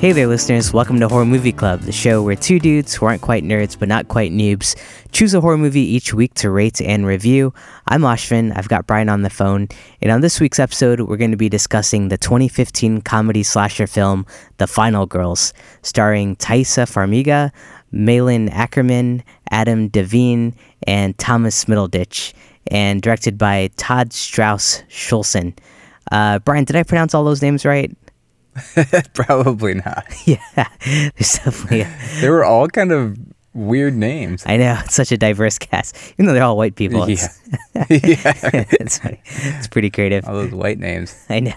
Hey there, listeners. Welcome to Horror Movie Club, the show where two dudes who aren't quite nerds but not quite noobs choose a horror movie each week to rate and review. I'm Ashvin. I've got Brian on the phone. And on this week's episode, we're going to be discussing the 2015 comedy slasher film, The Final Girls, starring Taissa Farmiga, Malin Akerman, Adam Devine, and Thomas Middleditch, and directed by Todd Strauss Schulson. Uh, Brian, did I pronounce all those names right? Probably not. Yeah, there's definitely. A, They were all kind of weird names. I know it's such a diverse cast, even though they're all white people. Yeah. It's, yeah. it's, funny. it's pretty creative. All those white names. I know.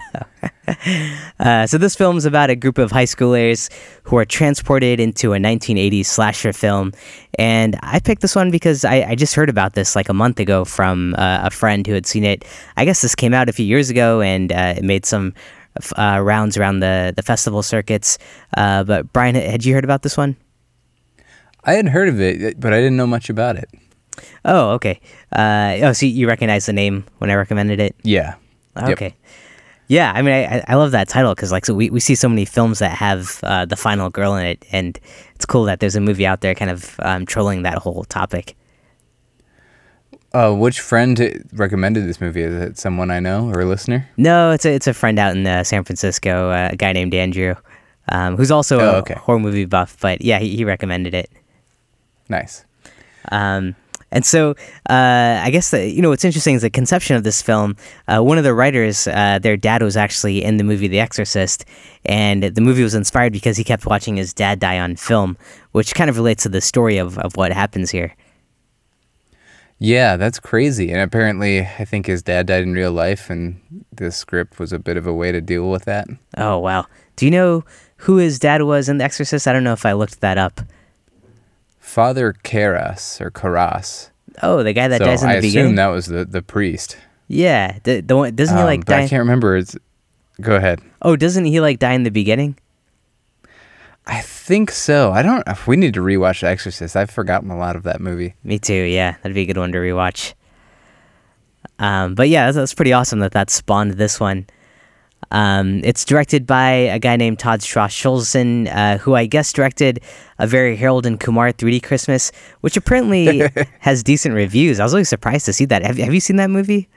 Uh, so this film's about a group of high schoolers who are transported into a 1980s slasher film, and I picked this one because I, I just heard about this like a month ago from uh, a friend who had seen it. I guess this came out a few years ago, and uh, it made some uh, rounds around the the festival circuits. Uh, but Brian, had you heard about this one? I had heard of it, but I didn't know much about it. Oh, okay. Uh, oh, so you recognize the name when I recommended it? Yeah. Yep. Okay. Yeah, I mean, I, I love that title because like so we, we see so many films that have uh, the final girl in it, and it's cool that there's a movie out there kind of um, trolling that whole topic. Uh, which friend recommended this movie? Is it someone I know or a listener? No, it's a it's a friend out in uh, San Francisco, uh, a guy named Andrew, um, who's also Oh, a okay. horror movie buff. But yeah, he, he recommended it. Nice. Um, and so uh, I guess the, you know what's interesting is the conception of this film. Uh, one of the writers, uh, their dad was actually in the movie The Exorcist, and the movie was inspired because he kept watching his dad die on film, which kind of relates to the story of, of what happens here. Yeah, that's crazy. And apparently, I think his dad died in real life, and this script was a bit of a way to deal with that. Oh wow! Do you know who his dad was in The Exorcist? I don't know if I looked that up. Father Karras or Karras. Oh, the guy that so dies in the beginning. I assume that was the, the priest. Yeah, the, the one doesn't he Um, like die? I can't remember. It's go ahead. Oh, doesn't he like die in the beginning? I think so. I don't. If we need to rewatch The Exorcist. I've forgotten a lot of that movie. Me too. Yeah, that'd be a good one to rewatch. Um, but yeah, that's, that's pretty awesome that that spawned this one. Um, it's directed by a guy named Todd Strauss Schulson, uh, who I guess directed a very Harold and Kumar 3D Christmas, which apparently has decent reviews. I was really surprised to see that. Have, have you seen that movie?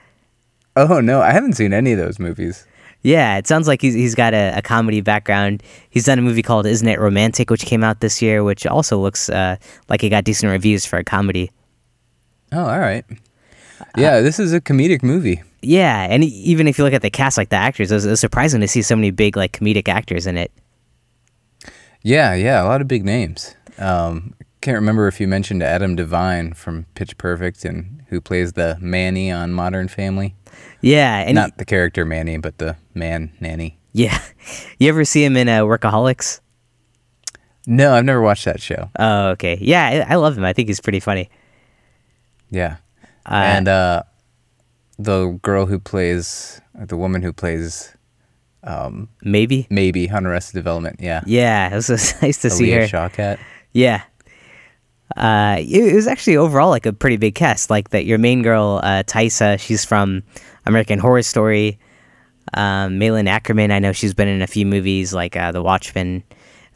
Oh no, I haven't seen any of those movies. Yeah, it sounds like he's he's got a, a comedy background. He's done a movie called Isn't It Romantic, which came out this year, which also looks uh, like it got decent reviews for a comedy. Oh, all right. Yeah, this is a comedic movie. Yeah, and even if you look at the cast, like the actors, it was, it was surprising to see so many big like comedic actors in it. Yeah, yeah, a lot of big names. Um, can't remember if you mentioned Adam Devine from Pitch Perfect and who plays the Manny on Modern Family. Yeah, and Not the character Manny, but the man nanny. yeah, you ever see him in uh, Workaholics? No, I've never watched that show. Oh, okay. Yeah, I, I love him. I think he's pretty funny. Yeah, Uh, and uh, the girl who plays the woman who plays um, Maybe. maybe on Arrested Development. Yeah, Yeah, it was, it was nice to see Alia her. Shawkat. Yeah. Uh, it, was actually overall like a pretty big cast. Like that, your main girl, uh, Taissa, she's from American Horror Story. Um, Malin Akerman, I know she's been in a few movies like uh, The Watchmen.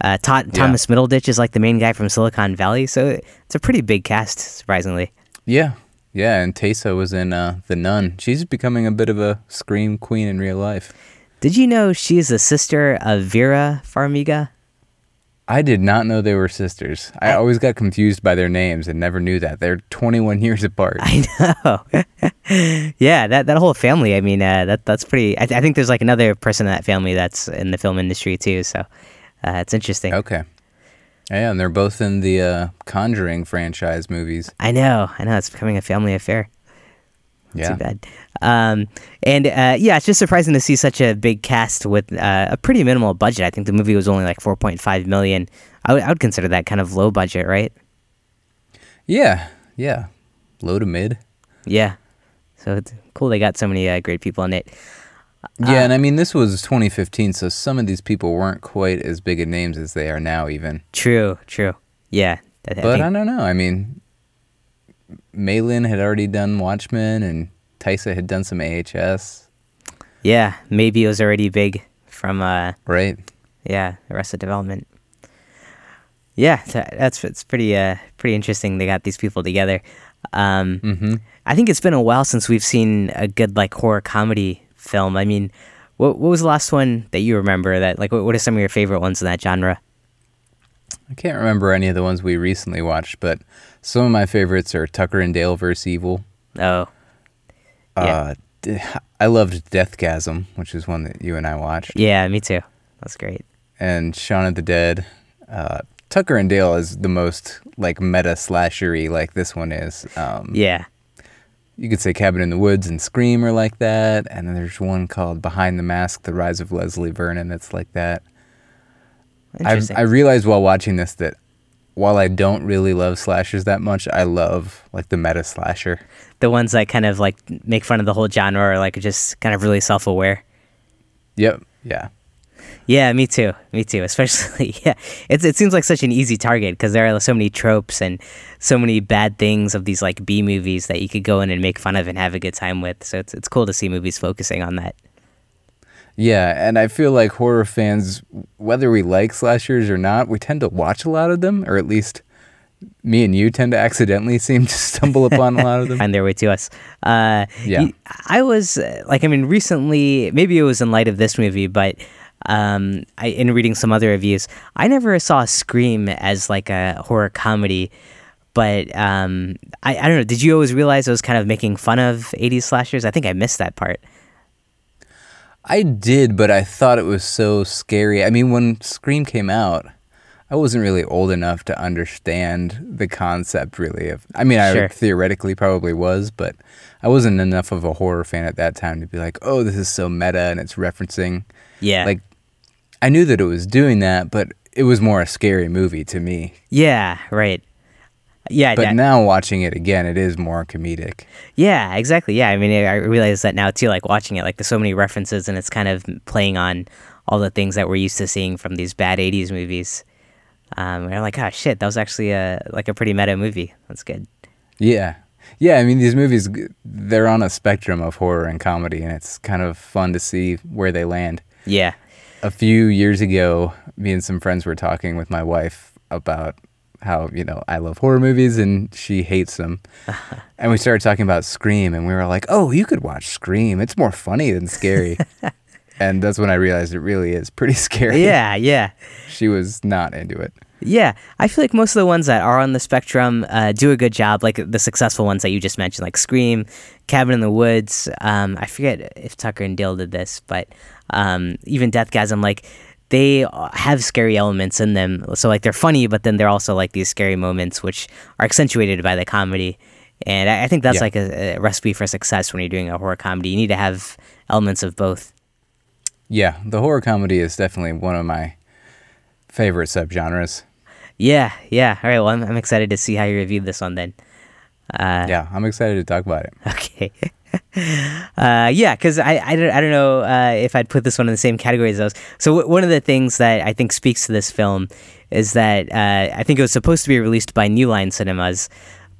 Uh, Todd, Yeah. Thomas Middleditch is like the main guy from Silicon Valley, so it's a pretty big cast, surprisingly. Yeah, yeah, and Taissa was in uh, The Nun. She's becoming a bit of a scream queen in real life. Did you know she is the sister of Vera Farmiga? I did not know they were sisters. I always got confused by their names and never knew that. They're 21 years apart. I know. yeah, that that whole family. I mean, uh, that that's pretty. I, th- I think there's like another person in that family that's in the film industry too. So uh, it's interesting. Okay. Yeah, and they're both in the uh, Conjuring franchise movies. I know. I know. It's becoming a family affair. Yeah. Too bad. Um, and uh, yeah, it's just surprising to see such a big cast with uh, a pretty minimal budget. I think the movie was only like 4.5 million. I would I would consider that kind of low budget, right? Yeah, yeah. Low to mid. Yeah. So it's cool they got so many uh, great people in it. Yeah, and I mean, this was 2015, so some of these people weren't quite as big of names as they are now, even. True. True. Yeah. I, I But think- I don't know. I mean, Malin had already done Watchmen, and Taissa had done some AHS, yeah. Maybe it was already big from uh, right? Yeah, the rest Arrested Development. Yeah, that's it's pretty uh pretty interesting. They got these people together. Um, Mm-hmm. I think it's been a while since we've seen a good like horror comedy film. I mean, what what was the last one that you remember? That like what, what are some of your favorite ones in that genre? I can't remember any of the ones we recently watched, but some of my favorites are Tucker and Dale vs. Evil. Oh, Yeah. Uh, d- I loved Deathgasm, which is one that you and I watched, yeah, me too. That's great. and Shaun of the Dead. Uh, Tucker and Dale is the most like meta slashery, like this one is. Um, Yeah, You could say Cabin in the Woods and Scream are like that, and then there's one called Behind the Mask: The Rise of Leslie Vernon that's like that. I interesting. I realized while watching this that while I don't really love slashers that much, I love like the meta slasher. the ones that kind of like make fun of the whole genre or like are just kind of really self aware. Yep. Yeah. Yeah, me too. Me too. Especially, yeah, it's it seems like such an easy target because there are so many tropes and so many bad things of these like B movies that you could go in and make fun of and have a good time with. So it's it's cool to see movies focusing on that. Yeah, and I feel like horror fans, whether we like slashers or not, we tend to watch a lot of them, or at least me and you tend to accidentally seem to stumble upon a lot of them. Find their way to us. Uh, Yeah. I was uh, like, I mean, recently, maybe it was in light of this movie, but um, I, in reading some other reviews, I never saw Scream as like a horror comedy. But um, I, I don't know. Did you always realize it was kind of making fun of 80s slashers? I think I missed that part. I did, but I thought it was so scary. I mean, when Scream came out, I wasn't really old enough to understand the concept really of I mean, I theoretically probably was, but I wasn't enough of a horror fan at that time to be like, "Oh, this is so meta and it's referencing Yeah. like I knew that it was doing that, but it was more a scary movie to me. yeah, right. Yeah, But now watching it again, it is more comedic. Yeah, exactly. Yeah, I mean, I realize that now too. Like watching it, like there's so many references, and it's kind of playing on all the things that we're used to seeing from these bad '80s movies. Um, and I'm like, oh shit, that was actually a like a pretty meta movie. That's good. Yeah. Yeah, I mean these movies they're on a spectrum of horror and comedy and it's kind of fun to see where they land. Yeah, A few years ago, me and some friends were talking with my wife about how, you know, I love horror movies and she hates them. and we started talking about Scream and we were like, "Oh, you could watch Scream. It's more funny than scary." and that's when I realized it really is pretty scary. yeah, yeah. She was not into it. Yeah, I feel like most of the ones that are on the spectrum uh, do a good job. Like the successful ones that you just mentioned, like Scream, Cabin in the Woods. Um, I forget if Tucker and Dale did this, but um, even Deathgasm, like they uh, have scary elements in them. So like they're funny, but then they're also like these scary moments, which are accentuated by the comedy. And I, I think that's Yeah. like a, a recipe for success when you're doing a horror comedy. You need to have elements of both. Yeah, the horror comedy is definitely one of my favorite subgenres. Yeah, yeah. All right. Well, I'm, I'm excited to see how you review this one then. Uh, Yeah, I'm excited to talk about it. Okay. Uh, yeah, because I, I, don't, I don't know uh, if I'd put this one in the same category as those. So, w- one of the things that I think speaks to this film is that uh, I think it was supposed to be released by New Line Cinemas,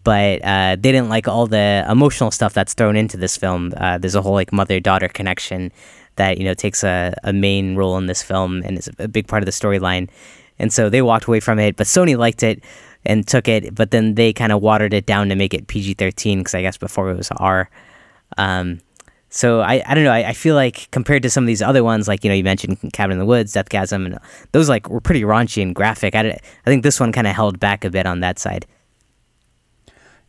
but uh, they didn't like all the emotional stuff that's thrown into this film. Uh, there's a whole like mother daughter connection that you know takes a, a main role in this film and is a big part of the storyline. And so they walked away from it, but Sony liked it and took it, but then they kind of watered it down to make it PG 13 because I guess before it was R. Um, so I, I don't know. I, I feel like compared to some of these other ones, like you know, you mentioned Cabin in the Woods, Deathgasm, and those like were pretty raunchy and graphic. I, I think this one kind of held back a bit on that side.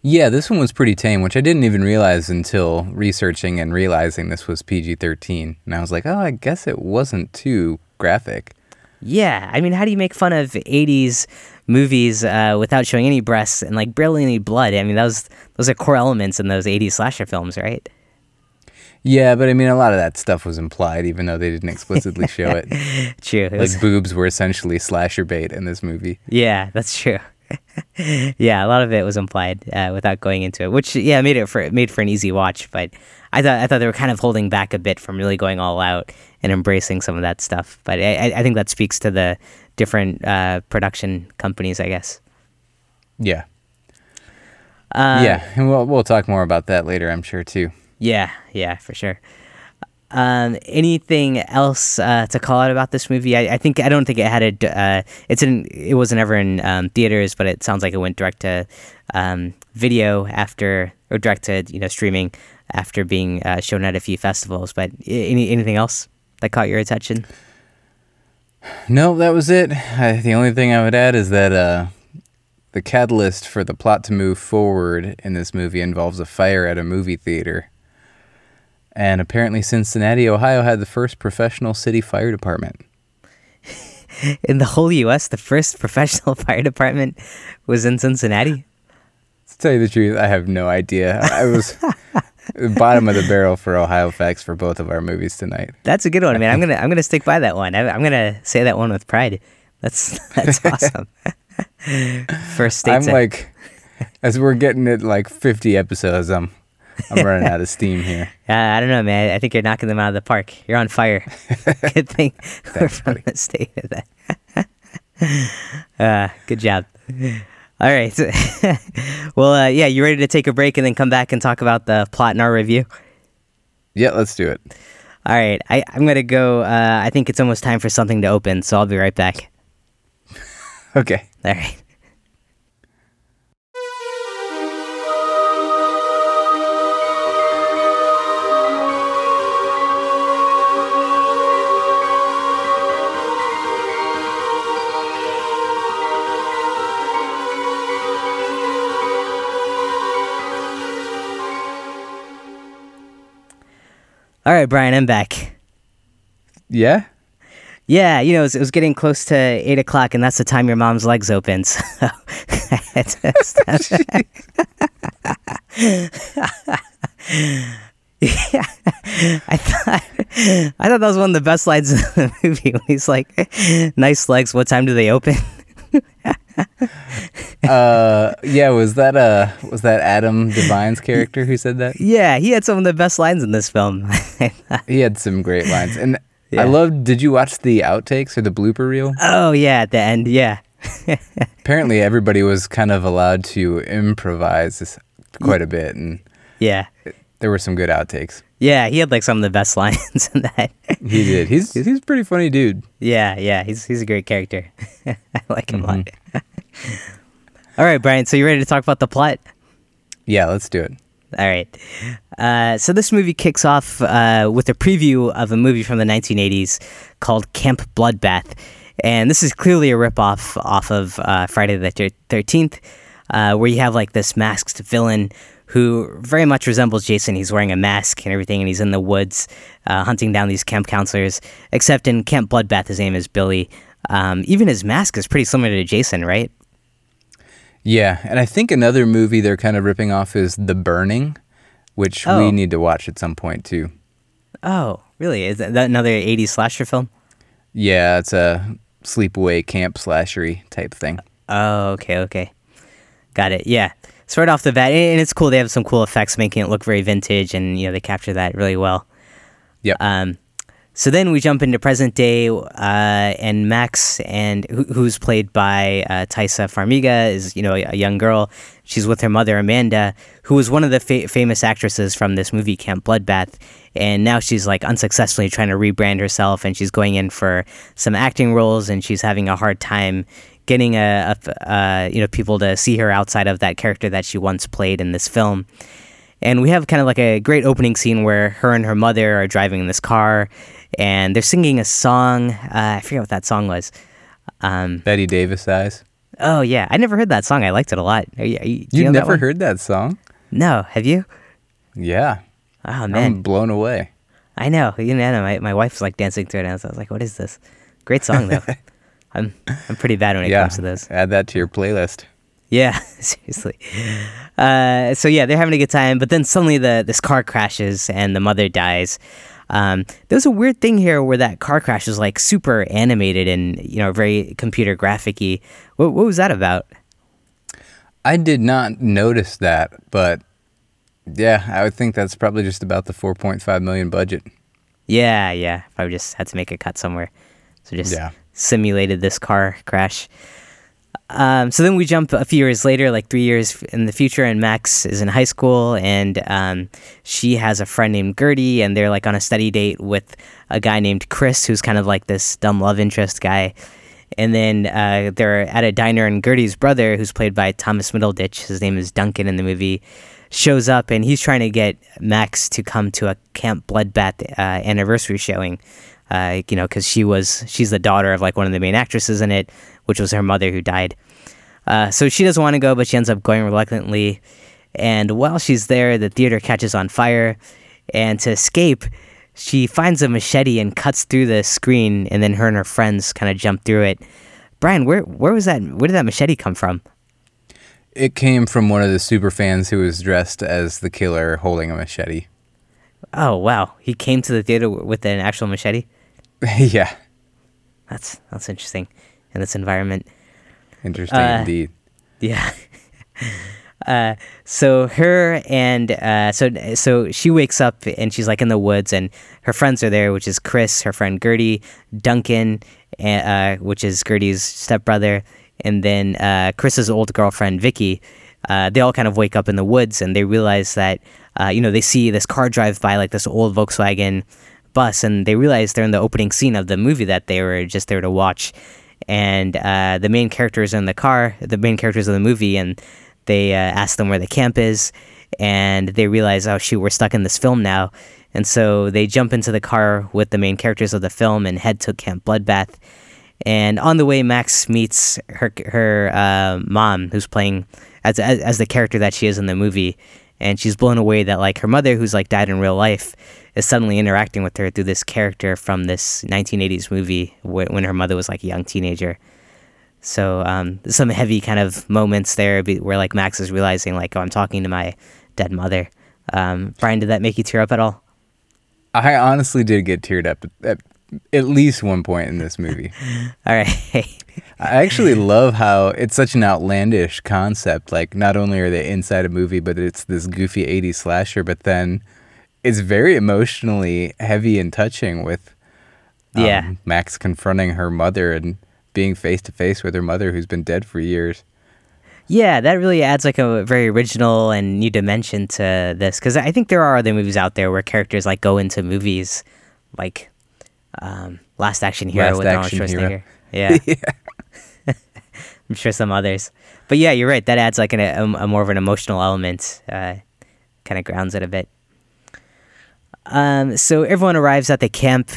Yeah, this one was pretty tame, which I didn't even realize until researching and realizing this was PG 13. And I was like, oh, I guess it wasn't too graphic. Yeah, I mean, how do you make fun of '80s movies uh, without showing any breasts and like barely any blood? I mean, those those are core elements in those '80s slasher films, right? Yeah, but I mean, a lot of that stuff was implied, even though they didn't explicitly show it. True. It was- Like, boobs were essentially slasher bait in this movie. Yeah, that's true. yeah, a lot of it was implied uh, without going into it, which yeah made it for made for an easy watch. But I thought I thought they were kind of holding back a bit from really going all out and embracing some of that stuff. But I- I think that speaks to the different uh, production companies, I guess. Yeah. Uh, yeah, and we'll, we'll talk more about that later, I'm sure, too. Yeah, yeah, for sure. Um, anything else uh, to call out about this movie? I, I think I don't think it had a. Uh, it's in. It wasn't ever in um, theaters, but it sounds like it went direct to um, video after or direct to you know streaming after being uh, shown at a few festivals. But any anything else that caught your attention? No, that was it. I, the only thing I would add is that uh, the catalyst for the plot to move forward in this movie involves a fire at a movie theater. And apparently, Cincinnati, Ohio had the first professional city fire department. In the whole U.S., the first professional fire department was in Cincinnati. Tell you the truth, I have no idea. I was bottom of the barrel for Ohio facts for both of our movies tonight. That's a good one, man. I'm gonna I'm gonna stick by that one. I'm gonna say that one with pride. That's that's awesome. First state. I'm like, as we're getting at like 50 episodes, I'm I'm running out of steam here. Uh, I don't know, man. I think you're knocking them out of the park. You're on fire. good thing we're from the state of that. uh, good job. All right. well, uh, yeah, you ready to take a break and then come back and talk about the plot in our review? Yeah, let's do it. All right. I, I'm going to go. Uh, I think it's almost time for something to open, so I'll be right back. Okay. All right. All right, Brian, I'm back. Yeah. Yeah, you know, it was, it was getting close to eight o'clock, and that's the time your mom's legs open. So I had to stop. yeah, I thought I thought that was one of the best lines in the movie. When he's like, "Nice legs. What time do they open?" Uh, yeah. Was that uh was that Adam Devine's character who said that? yeah, he had some of the best lines in this film. He had some great lines, and Yeah. I loved. Did you watch the outtakes or the blooper reel? oh yeah, at the end, yeah, Apparently, everybody was kind of allowed to improvise quite a bit, and yeah, there were some good outtakes. yeah. He had like some of the best lines in that. He did. He's he's a pretty funny dude. Yeah, yeah, he's he's a great character. I like him a lot. Mm-hmm. All right, Brian. So you ready to talk about the plot? Yeah, let's do it. All right. Uh, so this movie kicks off uh, with a preview of a movie from the 1980s called Camp Bloodbath, and this is clearly a ripoff off off of uh, Friday the 13th, uh, where you have like this masked villain who very much resembles Jason. He's wearing a mask and everything, and he's in the woods uh, hunting down these camp counselors. Except in Camp Bloodbath, his name is Billy. Um, even his mask is pretty similar to Jason, right? Yeah, and I think another movie they're kind of ripping off is The Burning, which Oh. we need to watch at some point too. Oh, really? Is that another 80s slasher film? Yeah, it's a sleepaway camp slashery type thing. Oh, okay, okay. Got it. Yeah. So right off the bat, and it's cool. They have some cool effects, making it look very vintage, and you know they capture that really well. Yep. Um, so then we jump into present day, uh, and Max, and who, who's played by uh, Taissa Farmiga, is you know a, a young girl. She's with her mother Amanda, who was one of the fa- famous actresses from this movie Camp Bloodbath, and now she's like unsuccessfully trying to rebrand herself, and she's going in for some acting roles, and she's having a hard time getting a, a uh, you know people to see her outside of that character that she once played in this film. And we have kind of like a great opening scene where her and her mother are driving in this car and they're singing a song. Uh, I forget what that song was. Um, Bette Davis eyes. oh, yeah. I never heard that song. I liked it a lot. Are you, are you, You know never one? heard that song? No. Have you? Yeah. Oh, I'm man. blown away. I know. You know, my, my wife's like dancing to it. And I was like, what is this? Great song, though. I'm, I'm pretty bad when it yeah. comes to those. Add that to your playlist. Yeah, seriously. Uh, so yeah, they're having a good time, but then suddenly the this car crashes and the mother dies. Um, there's a weird thing here where that car crash is like super animated and you know very computer graphic-y. What, what was that about? I did not notice that, but yeah, I would think that's probably just about the 4.5 million budget. Yeah, yeah. Probably just had to make a cut somewhere, so just Yeah. Simulated this car crash. Um, so then we jump a few years later, like three years in the future, and Max is in high school, and um, she has a friend named Gertie, and they're like on a study date with a guy named Chris, who's kind of like this dumb love interest guy. And then uh, they're at a diner, and Gertie's brother, who's played by Thomas Middleditch, his name is Duncan in the movie, shows up, and he's trying to get Max to come to a Camp Bloodbath uh, anniversary showing. Uh, you know, because she was she's the daughter of like one of the main actresses in it, which was her mother who died. Uh, so she doesn't want to go, but she ends up going reluctantly. And while she's there, the theater catches on fire, and to escape, she finds a machete and cuts through the screen, and then her and her friends kind of jump through it. Brian, where where was that? Where did that machete come from? It came from one of the super fans who was dressed as the killer holding a machete. Oh wow, he came to the theater with an actual machete. yeah. That's that's interesting in this environment. Interesting Uh, indeed. Yeah. uh, so her and uh, so so she wakes up and she's like in the woods and her friends are there, which is Chris, her friend Gertie, Duncan, uh, which is Gertie's stepbrother, and then uh, Chris's old girlfriend Vicky. Uh, they all kind of wake up in the woods and they realize that uh, you know they see this car drive by like this old Volkswagen bus and they realize they're in the opening scene of the movie that they were just there to watch. And uh, the main characters in the car, the main characters of the movie, and they uh, ask them where the camp is, and they realize, oh shoot, we're stuck in this film now, and so they jump into the car with the main characters of the film and head to Camp Bloodbath. And on the way, Max meets her her uh, mom, who's playing as, as as the character that she is in the movie, and she's blown away that like her mother, who's like died in real life, is suddenly interacting with her through this character from this 1980s movie wh- when her mother was like a young teenager. So um, some heavy kind of moments there where like Max is realizing like, oh, I'm talking to my dead mother. Um, Brian, did that make you tear up at all? I honestly did get teared up at, at least one point in this movie. All right. I actually love how it's such an outlandish concept. Like, not only are they inside a movie, but it's this goofy 80s slasher, but then it's very emotionally heavy and touching with um, Yeah. Max confronting her mother and being face to face with her mother who's been dead for years. Yeah, that really adds like a very original and new dimension to this because I think there are other movies out there where characters like go into movies like um, Last Action Hero Last with Action Arnold Hero. Schwarzenegger. Yeah, I'm sure some others, but yeah, you're right. That adds like an, a, a more of an emotional element, uh, kind of grounds it a bit. Um, so everyone arrives at the camp,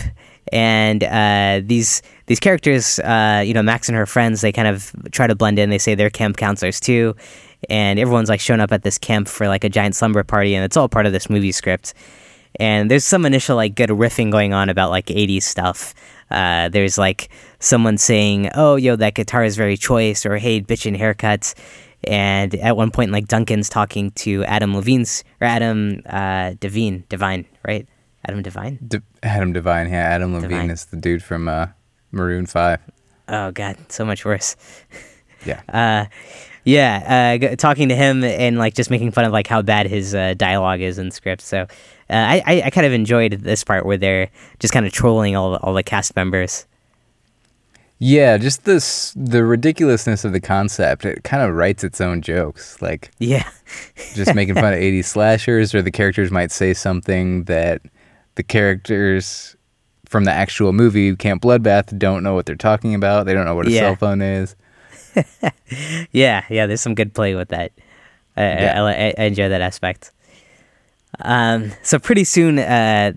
and uh, these these characters, uh, you know, Max and her friends, they kind of try to blend in. They say they're camp counselors too, and everyone's like shown up at this camp for like a giant slumber party, and it's all part of this movie script. And there's some initial like good riffing going on about like 80s stuff. Uh, there's like someone saying, "Oh, yo, that guitar is very choice," or "Hey, bitchin' haircuts." And at one point, like Duncan's talking to Adam Levine's or Adam uh, Devine, Divine, right? Adam Devine. De- Adam Devine, yeah, Adam Levine Devine. is the dude from uh, Maroon 5. Oh God, so much worse. Yeah. Uh, yeah, uh, g- talking to him and like just making fun of like how bad his uh, dialogue is in script. So uh, I, I I kind of enjoyed this part where they're just kind of trolling all all the cast members. Yeah, just this the ridiculousness of the concept. It kind of writes its own jokes. Like Yeah, just making fun of 80s slashers or the characters might say something that the characters from the actual movie Camp Bloodbath don't know what they're talking about. They don't know what a Yeah. cell phone is. yeah, yeah. There's some good play with that. I, Yeah. I, I, I enjoy that aspect. Um, so pretty soon, uh,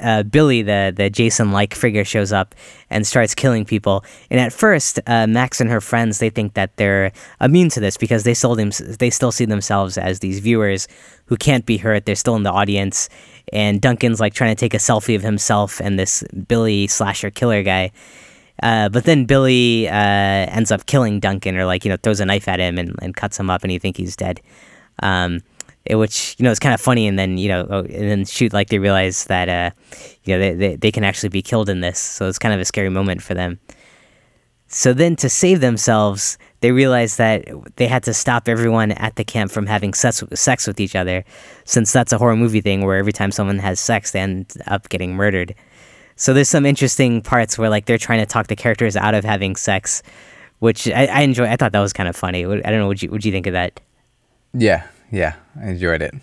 uh, Billy, the the Jason-like figure, shows up and starts killing people. And at first, uh, Max and her friends they think that they're immune to this because they still them they still see themselves as these viewers who can't be hurt. They're still in the audience. And Duncan's like trying to take a selfie of himself and this Billy slasher killer guy. Uh, but then Billy uh, ends up killing Duncan, or like you know throws a knife at him and, and cuts him up, and you think he's dead. Um, which you know is kind of funny, and then you know, oh, and then shoot like they realize that uh, you know they, they they can actually be killed in this, so it's kind of a scary moment for them. So then, to save themselves, they realize that they had to stop everyone at the camp from having sex, sex with each other, since that's a horror movie thing where every time someone has sex, they end up getting murdered. So there's some interesting parts where like they're trying to talk the characters out of having sex, which I, I enjoy. I thought that was kind of funny. I don't know. Would you would you think of that? Yeah, yeah, I enjoyed it.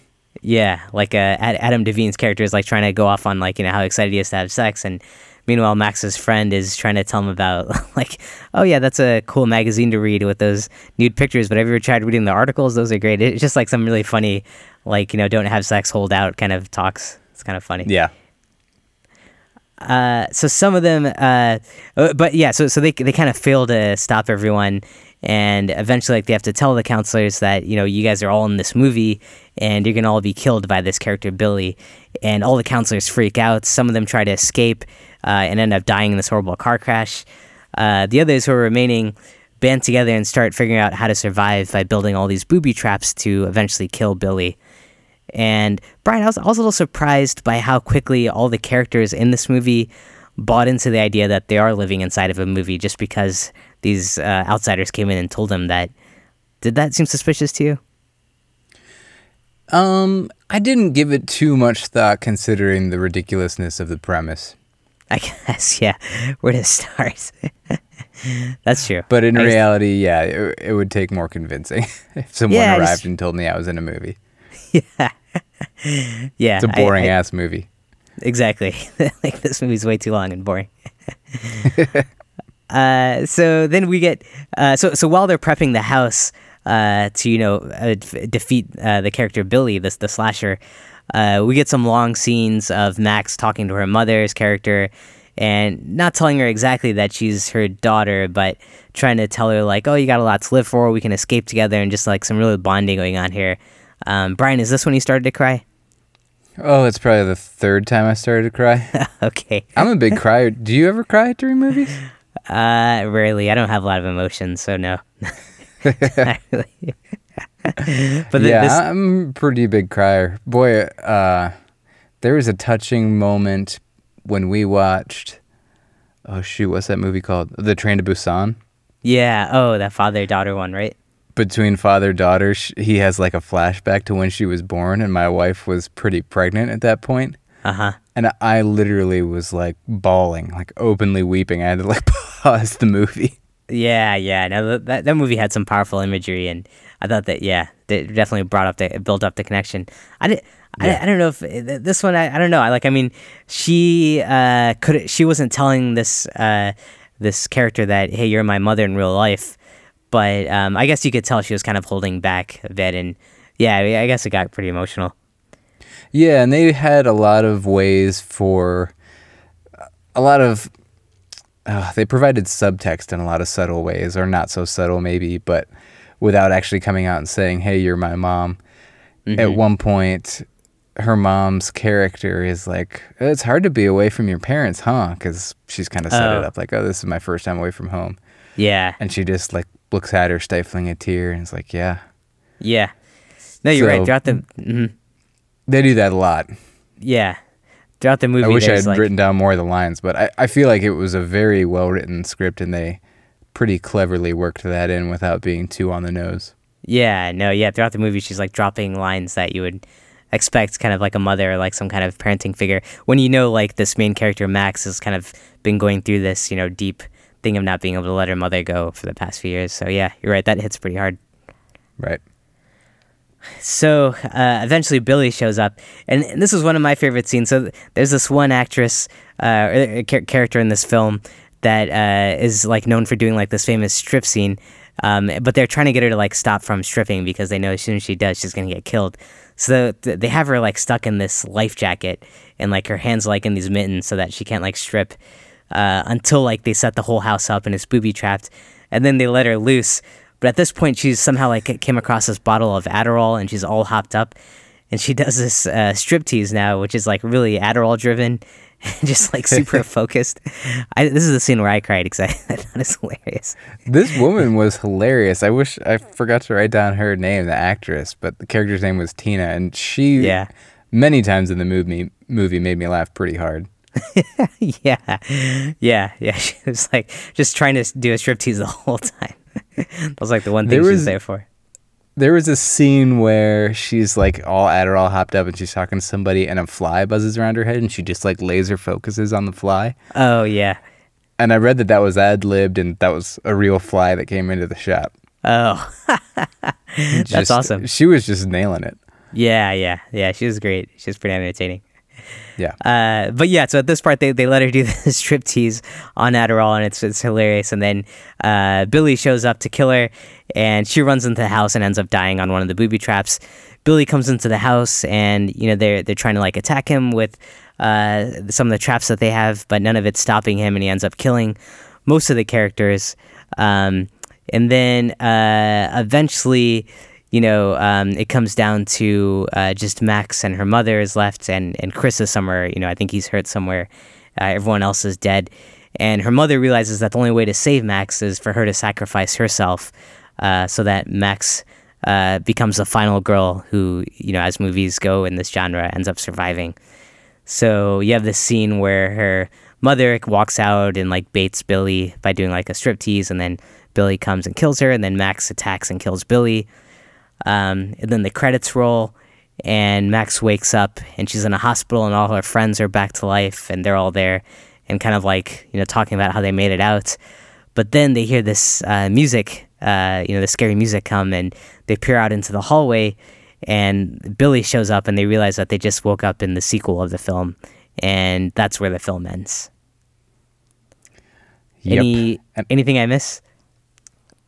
Yeah, like uh, Adam Devine's character is like trying to go off on like you know how excited he is to have sex, and meanwhile Max's friend is trying to tell him about like, oh yeah, that's a cool magazine to read with those nude pictures. But have you ever tried reading the articles? Those are great. It's just like some really funny, like you know, don't have sex, hold out kind of talks. It's kind of funny. Yeah. Uh, so some of them, uh, uh but yeah, so so they they kind of fail to stop everyone, and eventually like they have to tell the counselors that you know you guys are all in this movie and you're gonna all be killed by this character Billy, and all the counselors freak out. Some of them try to escape uh, and end up dying in this horrible car crash. Uh, the others who are remaining band together and start figuring out how to survive by building all these booby traps to eventually kill Billy. And Brian, I was, I was a little surprised by how quickly all the characters in this movie bought into the idea that they are living inside of a movie just because these uh, outsiders came in and told them that. Did that seem suspicious to you? Um, I didn't give it too much thought considering the ridiculousness of the premise. I guess, yeah. Where to start? That's true. But in reality, yeah, it, it, would take more convincing if someone yeah, arrived just, and told me I was in a movie. Yeah. yeah. It's a boring I, I, ass movie. Exactly. like this movie's way too long and boring. uh, so then we get uh, so so while they're prepping the house uh, to you know uh, defeat uh, the character Billy, this the slasher, uh, we get some long scenes of Max talking to her mother's character and not telling her exactly that she's her daughter, but trying to tell her like, oh, you got a lot to live for. We can escape together, and just like some really bonding going on here. Um, Brian, is this when you started to cry? Oh, it's probably the third time I started to cry. okay. I'm a big crier. Do you ever cry during movies? Uh, rarely. I don't have a lot of emotions, so no. but the, yeah, this... I'm a pretty big crier. Boy, uh, there was a touching moment when we watched. Oh shoot, what's that movie called? The Train to Busan. Yeah. Oh, that father daughter one, right? Between father daughter he has like a flashback to when she was born and my wife was pretty pregnant at that point. Uh-huh. And i literally was like bawling like openly weeping. I had to like pause the movie. Yeah yeah. No that, that movie had some powerful imagery and i thought that yeah it definitely brought up the built up the connection. I did yeah. I, I don't know if uh, this one I, I don't know. I like I mean she uh could she wasn't telling this uh this character that hey you're my mother in real life but um, I guess you could tell she was kind of holding back a bit, and yeah, I guess it got pretty emotional. Yeah, and they had a lot of ways for a lot of. Uh, they provided subtext in a lot of subtle ways, or not so subtle, maybe, but without actually coming out and saying, "Hey, you're my mom." Mm-hmm. At one point, her mom's character is like, "It's hard to be away from your parents, huh?" Because she's kind of set oh. it up like, "Oh, this is my first time away from home." Yeah, and she just like looks at her, stifling a tear, and it's like, yeah. Yeah. No, you're so, right. Throughout the. Mm-hmm. They do that a lot. Yeah. Throughout the movie, I wish I had like, written down more of the lines, but I, I feel like it was a very well written script, and they pretty cleverly worked that in without being too on the nose. Yeah, no, yeah. Throughout the movie, she's like dropping lines that you would expect kind of like a mother or like some kind of parenting figure when you know like this main character Max has kind of been going through this you know deep thing of not being able to let her mother go for the past few years. So yeah, you're right. That hits pretty hard. Right. So uh, eventually, Billy shows up, and this is one of my favorite scenes. So there's this one actress, uh, character in this film that uh, is like known for doing like this famous strip scene, um, but they're trying to get her to like stop from stripping because they know as soon as she does, she's gonna get killed. So th- they have her like stuck in this life jacket, and like her hands like in these mittens so that she can't like strip uh, until like they set the whole house up and it's booby trapped, and then they let her loose. But at this point, she's somehow like came across this bottle of Adderall and she's all hopped up, and she does this uh, striptease now, which is like really Adderall driven. And just like super focused. I, this is the scene where I cried because I, I thought it's hilarious. This woman was hilarious. I wish I forgot to write down her name, the actress, but the character's name was Tina, and she yeah many times in the movie movie made me laugh pretty hard. yeah, yeah, yeah. She was like just trying to do a striptease the whole time. that was like the one thing there she was, was there for. There was a scene where she's like all Adderall hopped up and she's talking to somebody and a fly buzzes around her head and she just like laser focuses on the fly. Oh yeah. And I read that that was ad libbed and that was a real fly that came into the shop. Oh, that's Just- awesome. She was just nailing it. Yeah, yeah, yeah. She was great. She was pretty entertaining. Yeah. Uh, but yeah, so at this part, they, they let her do the striptease on Adderall, and it's it's hilarious. And then uh, Billy shows up to kill her, and she runs into the house and ends up dying on one of the booby traps. Billy comes into the house, and you know they're they're trying to like attack him with uh, some of the traps that they have, but none of it's stopping him, and he ends up killing most of the characters. Um, and then uh, eventually you know, um, it comes down to uh, just Max and her mother is left, and and Chris is somewhere. You know, I think he's hurt somewhere. Uh, everyone else is dead, and her mother realizes that the only way to save Max is for her to sacrifice herself, uh, so that Max uh, becomes the final girl who, you know, as movies go in this genre, ends up surviving. So you have this scene where her mother walks out and like baits Billy by doing like a striptease, and then Billy comes and kills her, and then Max attacks and kills Billy. Um, and then the credits roll, and Max wakes up, and she's in a hospital, and all her friends are back to life, and they're all there, and kind of like you know talking about how they made it out. But then they hear this uh, music, uh, you know, the scary music come, and they peer out into the hallway, and Billy shows up, and they realize that they just woke up in the sequel of the film, and that's where the film ends. Yep. Any anything I miss?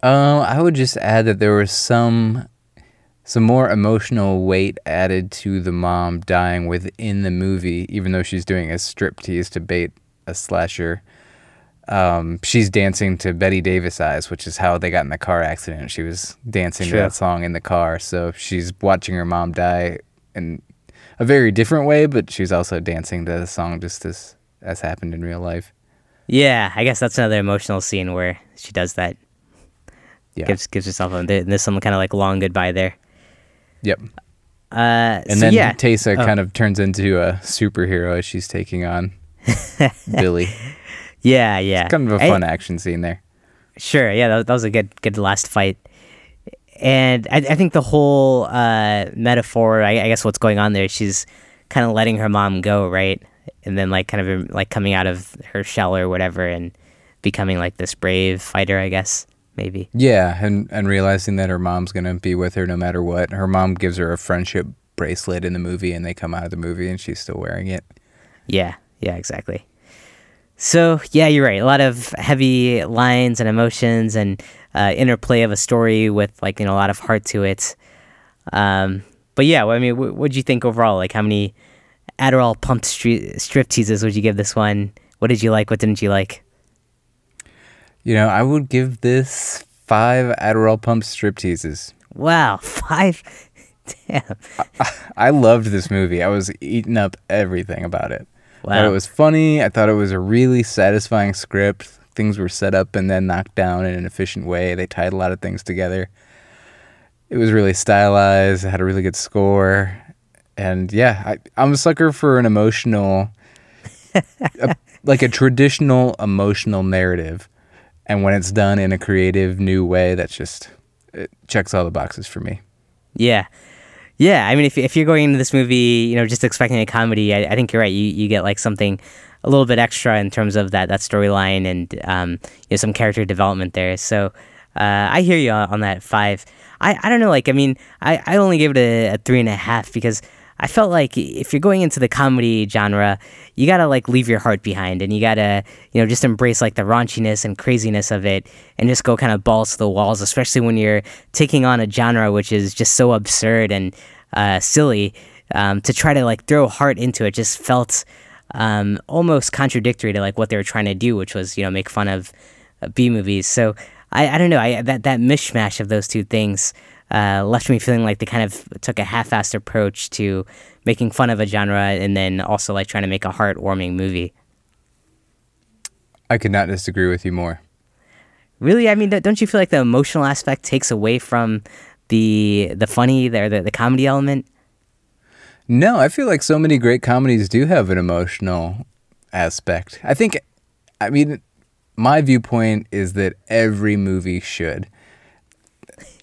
Um, I would just add that there was some some more emotional weight added to the mom dying within the movie, even though she's doing a striptease to bait a slasher. Um, she's dancing to Bette Davis Eyes, which is how they got in the car accident. She was dancing True. to that song in the car, so she's watching her mom die in a very different way, but she's also dancing to the song just as as happened in real life. Yeah, I guess that's another emotional scene where she does that. Yeah. Gives gives herself a there- there's some kind of like long goodbye there. Yep. Uh, And so then yeah, Oh. kind of turns into a superhero as she's taking on Billy. yeah, yeah. It's Kind of a fun action scene there. Sure, yeah, that, was- that was a good good last fight. And I, I think the whole uh, metaphor, I, I guess what's going on there, she's kind of letting her mom go, right? And then like kind of like coming out of her shell or whatever and becoming like this brave fighter, I guess, maybe. Yeah, and and realizing that her mom's gonna be with her no matter what. Her mom gives her a friendship bracelet in the movie, and they come out of the movie, and she's still wearing it. Yeah, yeah, exactly. So yeah, you're right. A lot of heavy lines and emotions and uh, interplay of a story with like you know a lot of heart to it. Um, but yeah, I mean, wh- what'd you think overall? Like, how many Adderall pumped stri- strip teases would you give this one? What did you like? What didn't you like? You know, I would give this five Adderall pump strip teases. Wow, five. Damn. I loved this movie. I was eating up everything about it. I thought Wow. it was funny. I thought it was a really satisfying script. Things were set up and then knocked down in an efficient way. They tied a lot of things together. It was really stylized. It had a really good score. And yeah, I, I'm a sucker for an emotional, a, like a traditional emotional narrative. And when it's done in a creative, new way, that's just, it checks all the boxes for me. Yeah. Yeah, I mean, if, if you're going into this movie, you know, just expecting a comedy, I, I think you're right. You, you get like something a little bit extra in terms of that, that storyline and um, you know, some character development there. So uh, I hear you on, on that five. I, I don't know, like, I mean, I, I only give it a, a three and a half because I felt like if you're going into the comedy genre, you gotta like leave your heart behind and you gotta, you know, just embrace like the raunchiness and craziness of it and just go kind of balls to the walls, especially when you're taking on a genre which is just so absurd and uh, silly. Um, to try to like throw heart into it just felt um, almost contradictory to like what they were trying to do, which was you know make fun of uh, B movies. So I, I don't know. I that that mishmash of those two things uh, left me feeling like they kind of took a half-assed approach to making fun of a genre and then also like trying to make a heartwarming movie. I could not disagree with you more. Really, I mean, don't- don't you feel like the emotional aspect takes away from the the funny, there, the, the comedy element? No, I feel like so many great comedies do have an emotional aspect. I think, I mean, my viewpoint is that every movie should.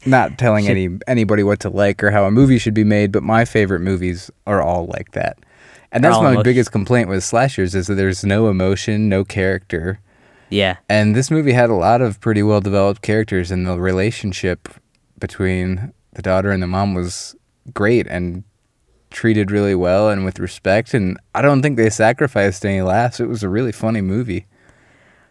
Not telling any anybody what to like or how a movie should be made, but my favorite movies are all like that. And that's my emotion- biggest complaint with slashers is that there's no emotion, no character. Yeah. And this movie had a lot of pretty well developed characters, and the relationship between the daughter and the mom was great and treated really well and with respect. And I don't think they sacrificed any laughs. It was a really funny movie.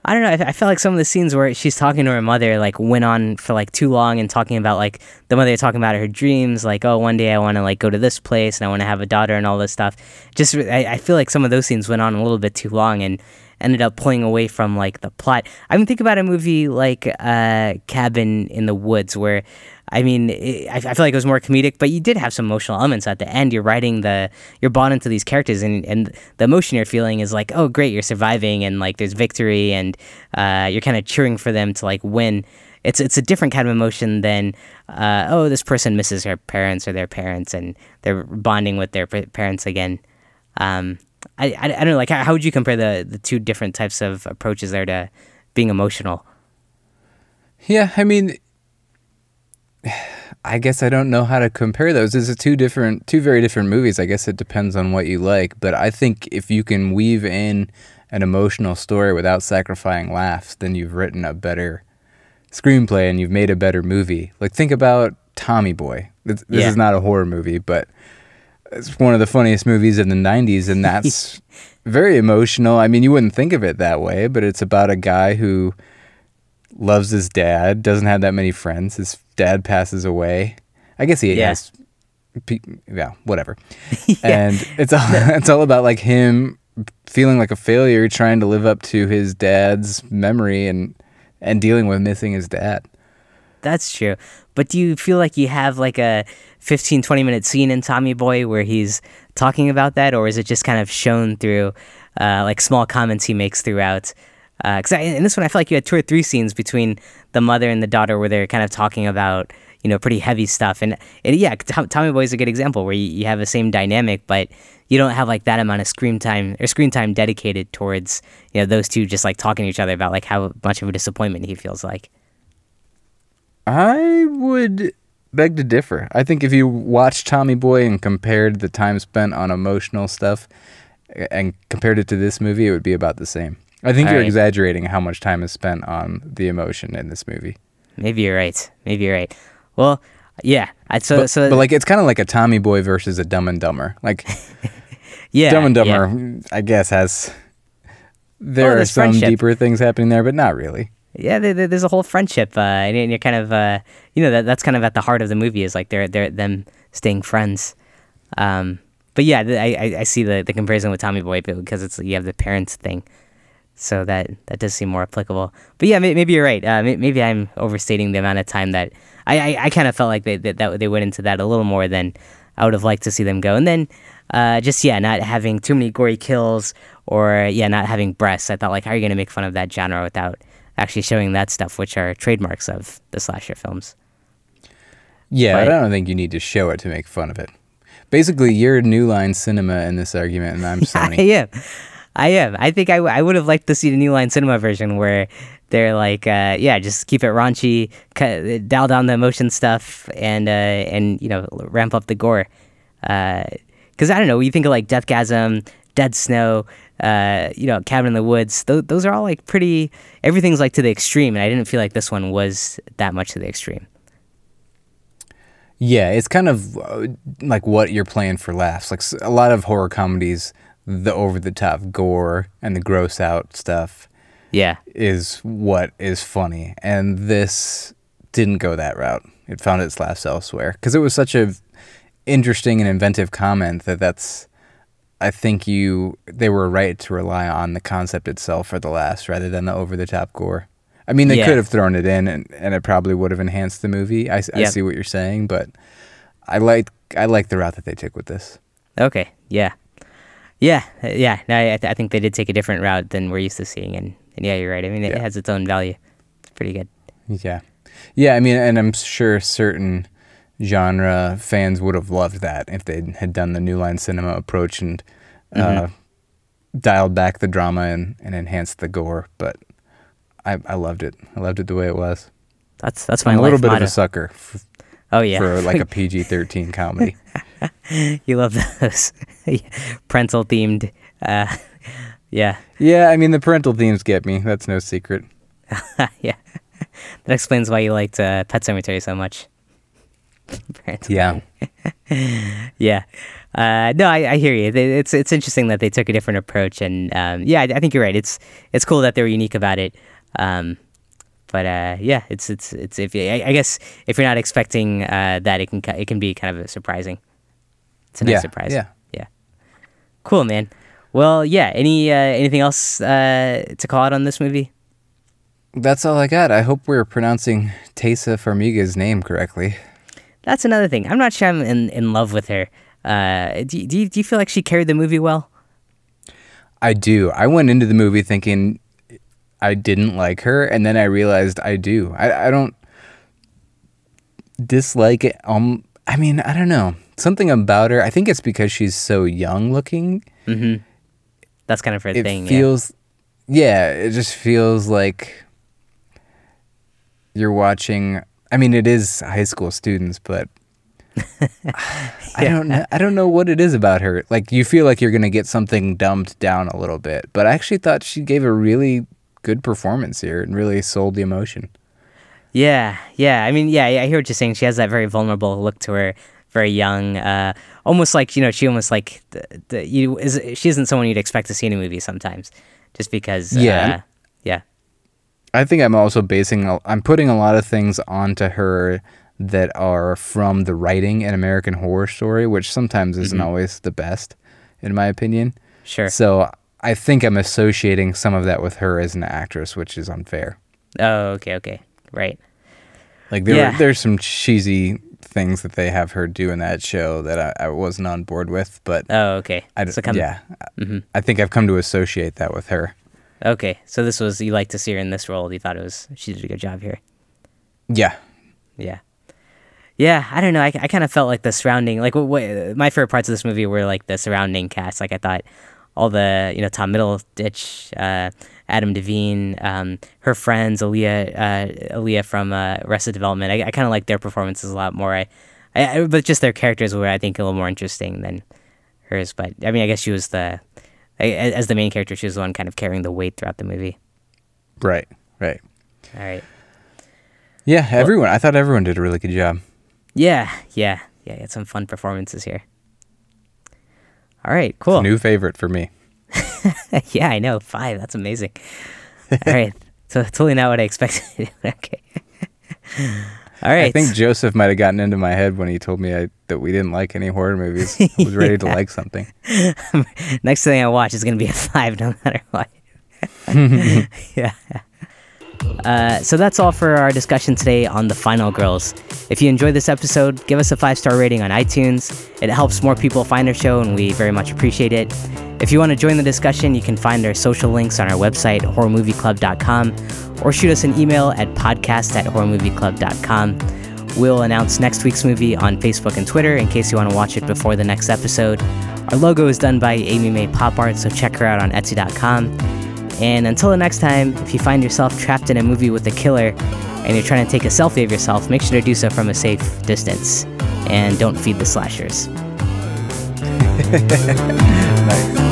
I don't know. I, I felt like some of the scenes where she's talking to her mother like went on for like too long and talking about like the mother talking about her dreams, like oh one day I want to like go to this place and I want to have a daughter and all this stuff. Just I, I feel like some of those scenes went on a little bit too long and ended up pulling away from like the plot. I mean, think about a movie like uh, Cabin in the Woods where I mean, it, I, I feel like it was more comedic, but you did have some emotional elements at the end. You're writing the, you're bought into these characters, and, and the emotion you're feeling is like, oh, great, you're surviving, and like there's victory, and uh, you're kind of cheering for them to like win. It's it's a different kind of emotion than, uh, oh, this person misses her parents or their parents, and they're bonding with their parents again. Um, I, I, I don't know, like how, how would you compare the the two different types of approaches there to being emotional? Yeah, I mean, I guess I don't know how to compare those. It's two different, two very different movies. I guess it depends on what you like. But I think if you can weave in an emotional story without sacrificing laughs, then you've written a better screenplay and you've made a better movie. Like think about Tommy Boy. This, this Yeah. is not a horror movie, but it's one of the funniest movies in the '90s, and that's very emotional. I mean, you wouldn't think of it that way, but it's about a guy who loves his dad, doesn't have that many friends. His dad passes away. I guess he Yeah. has, yeah, whatever. And it's all it's all about like him feeling like a failure, trying to live up to his dad's memory and and dealing with missing his dad. That's true. But do you feel like you have like a 15, 20 minute scene in Tommy Boy where he's talking about that, or is it just kind of shown through uh, like small comments he makes throughout? Uh, because in this one, I feel like you had two or three scenes between the mother and the daughter where they're kind of talking about you know pretty heavy stuff, and, yeah, Tom, Tommy Boy is a good example where you, you have the same dynamic, but you don't have like that amount of screen time or screen time dedicated towards you know those two just like talking to each other about like how much of a disappointment he feels like. I would beg to differ. I think if you watched Tommy Boy and compared the time spent on emotional stuff and compared it to this movie, it would be about the same. I think All you're right. exaggerating how much time is spent on the emotion in this movie. Maybe you're right. Maybe you're right. Well, yeah. I, so But, so but like it's kind of like a Tommy Boy versus a Dumb and Dumber. Like yeah, Dumb and yeah. Dumber, I guess has there Oh, are some friendship. deeper things happening there, but not really. Yeah, there, there- there's a whole friendship, uh, and you're kind of, uh, you know, that that's kind of at the heart of the movie is like they're they're them staying friends. Um, but yeah, I I- I see the the comparison with Tommy Boy because it's you have the parents thing, so that that does seem more applicable. But yeah, may, maybe you're right. Uh, may, maybe I'm overstating the amount of time that I I, I kind of felt like they that, that they went into that a little more than I would have liked to see them go, and then. Uh, just yeah, not having too many gory kills, or yeah, not having breasts. I thought like, how are you gonna make fun of that genre without actually showing that stuff, which are trademarks of the slasher films. Yeah, But- I don't think you need to show it to make fun of it. Basically, you're New Line Cinema in this argument, and I'm Sony. am. I am. I think I, w- I would have liked to see the New Line Cinema version where they're like, uh, yeah, just keep it raunchy, cut, dial down the emotion stuff, and uh, and you know ramp up the gore. Because I don't know, you think of like Deathgasm, Dead Snow, uh, you know, Cabin in the Woods. Th- those are all like pretty. Everything's like to the extreme, and I didn't feel like this one was that much to the extreme. Yeah, it's kind of uh, like what you're playing for laughs. Like a lot of horror comedies, the over the top gore and the gross out stuff Yeah. is what is funny. And this didn't go that route. It found its laughs elsewhere because it was such a interesting and inventive comment that that's I think you they were right to rely on the concept itself for the laughs rather than the over the top gore. I mean, they Yeah. could have thrown it in and, and it probably would have enhanced the movie. I Yep. see what you're saying, but I like I like the route that they took with this. Okay. Yeah. Yeah. uh, Yeah. No, I, I th- I think they did take a different route than we're used to seeing, and, and yeah, you're right. I mean, it Yeah. has its own value. It's pretty good. Yeah. Yeah, I mean, and I'm sure certain genre fans would have loved that if they had done the New Line Cinema approach and uh, dialed back the drama and, and enhanced the gore. But I, I loved it. I loved it the way it was. That's that's my I'm a little bit motto. of a sucker f- oh yeah. for like a PG 13 comedy. you love those parental themed, uh, Yeah. Yeah, I mean the parental themes get me. That's no secret. yeah. That explains why you liked uh, Pet Sematary so much. Yeah. yeah. Uh, no, I, I hear you. It's it's interesting that they took a different approach, and um, yeah, I, I think you're right. It's it's cool that they were unique about it. Um, but uh, yeah, it's it's it's if I, I guess if you're not expecting uh, that, it can it can be kind of surprising. It's a nice Yeah, surprise. yeah. Yeah. Cool, man. Well, yeah. Any uh, anything else uh, to call out on this movie? That's all I got. I hope we're pronouncing Taissa Farmiga's name correctly. That's another thing. I'm not sure I'm in, in love with her. Uh, do, you- do, you, do you feel like she carried the movie well? I do. I went into the movie thinking I didn't like her, and then I realized I do. I, I don't dislike it. Um, I mean, I don't know. Something about her. I think it's because she's so young looking. Mm-hmm. That's kind of her It thing. yeah. feels, yeah. It just feels like you're watching. I mean, it is high school students, but I don't know. I don't know what it is about her. Like you feel like you're gonna get something dumbed down a little bit, but I actually thought she gave a really good performance here and really sold the emotion. Yeah, yeah. I mean, yeah, I hear what you're saying. She has that very vulnerable look to her, very young, uh, almost like you know, she almost like the, the you is she isn't someone you'd expect to see in a movie sometimes, just because. Yeah. uh, yeah, I think I'm also basing. I'm putting a lot of things onto her that are from the writing in American Horror Story, which sometimes isn't always the best, in my opinion. sure. So I think I'm associating some of that with her as an actress, which is unfair. Oh, okay, okay, right. Like there, Yeah. there's some cheesy things that they have her do in that show that I, I wasn't on board with, but Oh, okay. I, so come, yeah, mm-hmm. I think I've come to associate that with her. Okay, so this was you like to see her in this role. You thought it was she did a good job here. Yeah, Yeah. Yeah, I don't know. I, I kind of felt like the surrounding, like what, what my favorite parts of this movie were like the surrounding cast. Like I thought all the you know Tom Middleditch, uh, Adam DeVine, um, her friends, Alia, uh, Alia from uh, Arrested Development. I, I kind of like their performances a lot more. I, I, I- but just their characters were I think a little more interesting than hers. But I mean, I guess she was the I- as the main character, she was the one kind of carrying the weight throughout the movie. right, right. All right. Yeah, everyone. I thought everyone did a really good job. Yeah, yeah, yeah. You had some fun performances here. All right, cool. New favorite for me. yeah, I know. Five. That's amazing. All right. So totally not what I expected. okay. All right. I think Joseph might have gotten into my head when he told me I, that we didn't like any horror movies. I was ready to like something. next thing I watch is gonna be a five, no matter what. yeah. Uh, so that's all for our discussion today on the Final Girls. If you enjoyed this episode, give us a five star rating on iTunes. It helps more people find our show, and we very much appreciate it. If you want to join the discussion, you can find our social links on our website, horrormovieclub.com, or shoot us an email at podcast at horrormovieclub.com. We'll announce next week's movie on Facebook and Twitter in case you want to watch it before the next episode. Our logo is done by Amy May Pop Art, so check her out on Etsy.com. And until the next time, if you find yourself trapped in a movie with a killer and you're trying to take a selfie of yourself, make sure to do so from a safe distance. And don't feed the slashers. Nice.